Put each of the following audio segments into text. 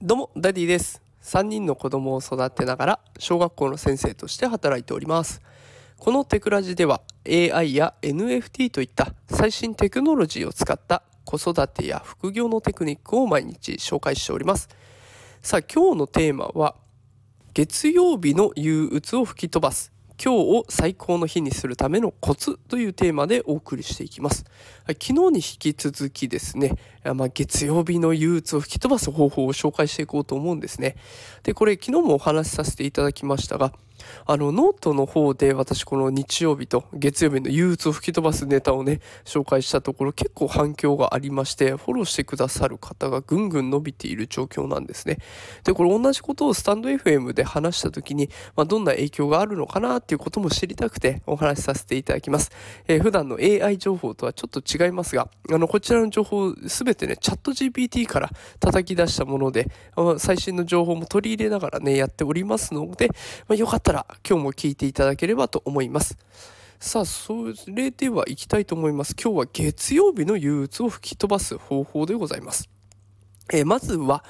どうも、ダディです。3人の子供を育てながら、小学校の先生として働いております。このテクラジでは、AI や NFT といった最新テクノロジーを使った子育てや副業のテクニックを毎日紹介しております。さあ、今日のテーマは、月曜日の憂鬱を吹き飛ばす。今日を最高の日にするためのコツというテーマでお送りしていきます。はい昨日に引き続きですね、あまあ、月曜日の憂鬱を吹き飛ばす方法を紹介していこうと思うんですね。で、これ昨日もお話しさせていただきましたが、あの、ノートの方で私この日曜日と月曜日の憂鬱を吹き飛ばすネタをね、紹介したところ結構反響がありまして、フォローしてくださる方がぐんぐん伸びている状況なんですね。で、これ同じことをスタンド FM で話した時に、まあ、どんな影響があるのかなっていうことも知りたくてお話しさせていただきます。えー普段の AI 情報とはちょっと違いますが、あの、こちらの情報すべてね、チャット GPT から叩き出したもので、最新の情報も取り入れながらね、やっておりますので、まあ、よかったたら今日も聞いていただければと思います。さあ、それでは行きたいと思います。今日は月曜日の憂鬱を吹き飛ばす方法でございます。えーまずは、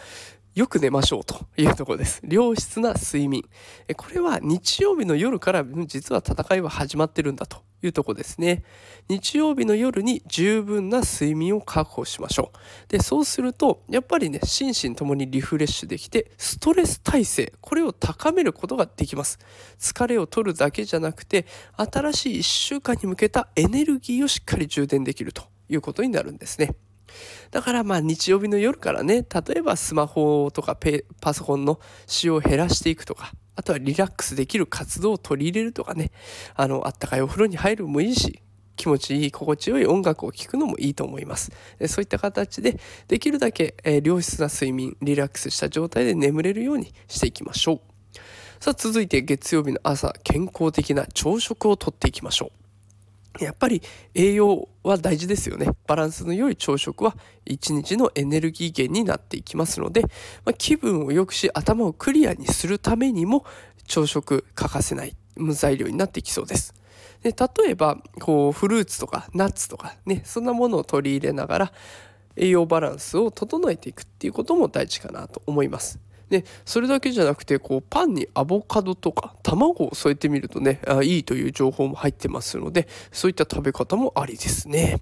よく寝ましょうというところです。良質な睡眠。えこれは日曜日の夜から実は戦いは始まってるんだというところですね。日曜日の夜に十分な睡眠を確保しましょう。で、そうすると、やっぱりね、心身ともにリフレッシュできて、ストレス耐性、これを高めることができます。疲れを取るだけじゃなくて、新しい1週間に向けたエネルギーをしっかり充電できるということになるんですね。だからまあ日曜日の夜からね、例えばスマホとかペパソコンの使用を減らしていくとか、あとはリラックスできる活動を取り入れるとかね、あの、あったかいお風呂に入るもいいし、気持ちいい、心地よい音楽を聴くのもいいと思います。そういった形で、できるだけ、えー良質な睡眠、リラックスした状態で眠れるようにしていきましょう。さあ続いて月曜日の朝、健康的な朝食をとっていきましょう。やっぱり栄養は大事ですよね。バランスの良い朝食は一日のエネルギー源になっていきますので、まあ、気分を良くし頭をクリアにするためにも朝食欠かせない無材料になっていきそうです。で例えばこうフルーツとかナッツとかねそんなものを取り入れながら栄養バランスを整えていくっていうことも大事かなと思います。でそれだけじゃなくてこうパンにアボカドとか卵を添えてみるとねあいいという情報も入ってますのでそういった食べ方もありですね。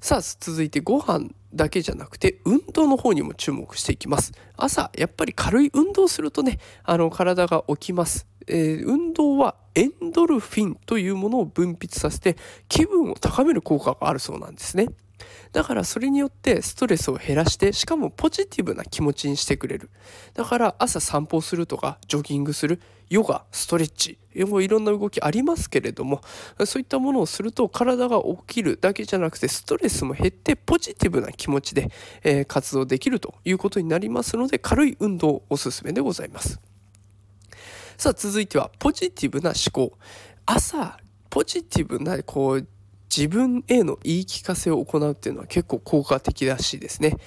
さあ続いてご飯だけじゃなくて運動の方にも注目していきます。朝やっぱり軽い運動するとねあの体が起きます、えー運動はエンドルフィンというものを分泌させて気分を高める効果があるそうなんですね。だからそれによってストレスを減らしてしかもポジティブな気持ちにしてくれる。だから朝散歩するとかジョギングするヨガストレッチもういろんな動きありますけれどもそういったものをすると体が起きるだけじゃなくてストレスも減ってポジティブな気持ちで、え活動できるということになりますので軽い運動おすすめでございます。さあ続いてはポジティブな思考。朝ポジティブなこう自分への言い聞かせを行うっていうのは結構効果的らしいですね。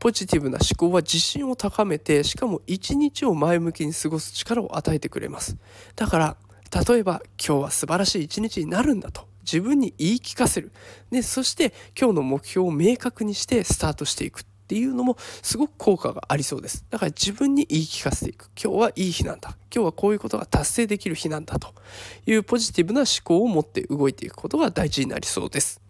ポジティブな思考は自信を高めて、しかも一日を前向きに過ごす力を与えてくれます。だから、例えば今日は素晴らしい一日になるんだと自分に言い聞かせる。で、そして今日の目標を明確にしてスタートしていく。っていうのもすごく効果がありそうです。だから自分に言い聞かせていく。今日はいい日なんだ。今日はこういうことが達成できる日なんだというポジティブな思考を持って動いていくことが大事になりそうです。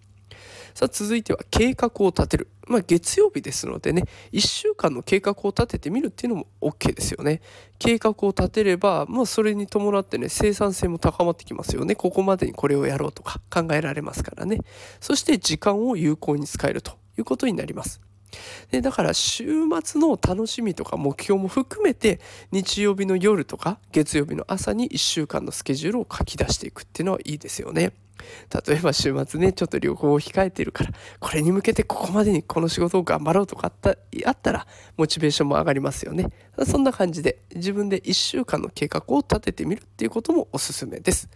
さあ続いては計画を立てる。まあ月曜日ですのでね、1週間の計画を立ててみるっていうのも OK ですよね。計画を立てれば、まあそれに伴ってね、生産性も高まってきますよね。ここまでにこれをやろうとか考えられますからね。そして時間を有効に使えるということになります。でだから週末の楽しみとか目標も含めて日曜日の夜とか月曜日の朝に1週間のスケジュールを書き出していくっていうのはいいですよね。例えば週末ねちょっと旅行を控えてるからこれに向けてここまでにこの仕事を頑張ろうとかあったらモチベーションも上がりますよね。そんな感じで自分で1週間の計画を立ててみるっていうこともおすすめです。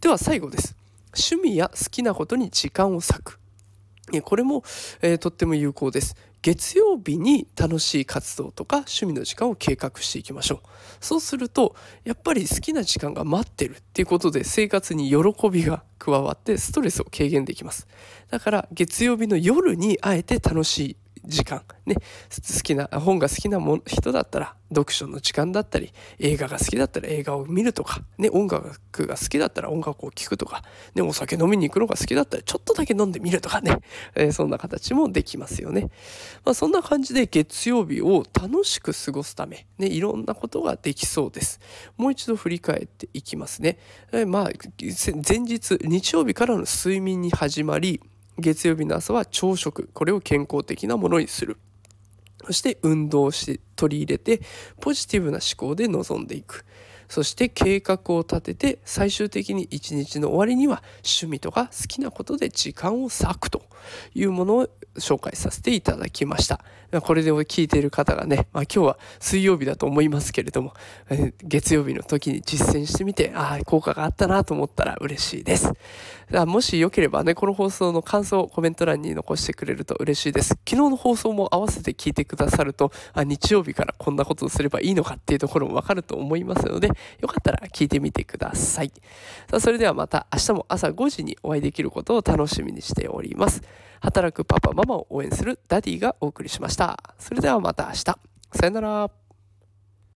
では最後です。趣味や好きなことに時間を割く。これも、えーとっても有効です。月曜日に楽しい活動とか趣味の時間を計画していきましょう。そうすると、やっぱり好きな時間が待ってるっていうことで生活に喜びが加わってストレスを軽減できます。だから月曜日の夜にあえて楽しい時間、ね、好きな、本が好きなも人だったら、読書の時間だったり、映画が好きだったら映画を見るとか、ね、音楽が好きだったら音楽を聴くとか、ね、お酒飲みに行くのが好きだったらちょっとだけ飲んでみるとか。ね、えー、そんな形もできますよね。まあ、そんな感じで月曜日を楽しく過ごすため、ね、いろんなことができそうです。もう一度振り返っていきますね。えー、まあ、前日、日曜日からの睡眠に始まり、月曜日の朝は朝食、これを健康的なものにする。そして運動し取り入れてポジティブな思考で臨んでいく。そして計画を立てて最終的に一日の終わりには趣味とか好きなことで時間を割くというものを紹介させていただきました。これで聞いている方がね、まあ、今日は水曜日だと思いますけれども、え月曜日の時に実践してみて、ああ、効果があったなと思ったら嬉しいです。もしよければね、この放送の感想をコメント欄に残してくれると嬉しいです。昨日の放送も合わせて聞いてくださると、あ日曜日からこんなことをすればいいのかっていうところもわかると思いますので、よかったら聞いてみてください。さあ、それではまた明日も朝5時にお会いできることを楽しみにしております。働くパパママを応援するダディがお送りしました。それではまた明日。さよなら。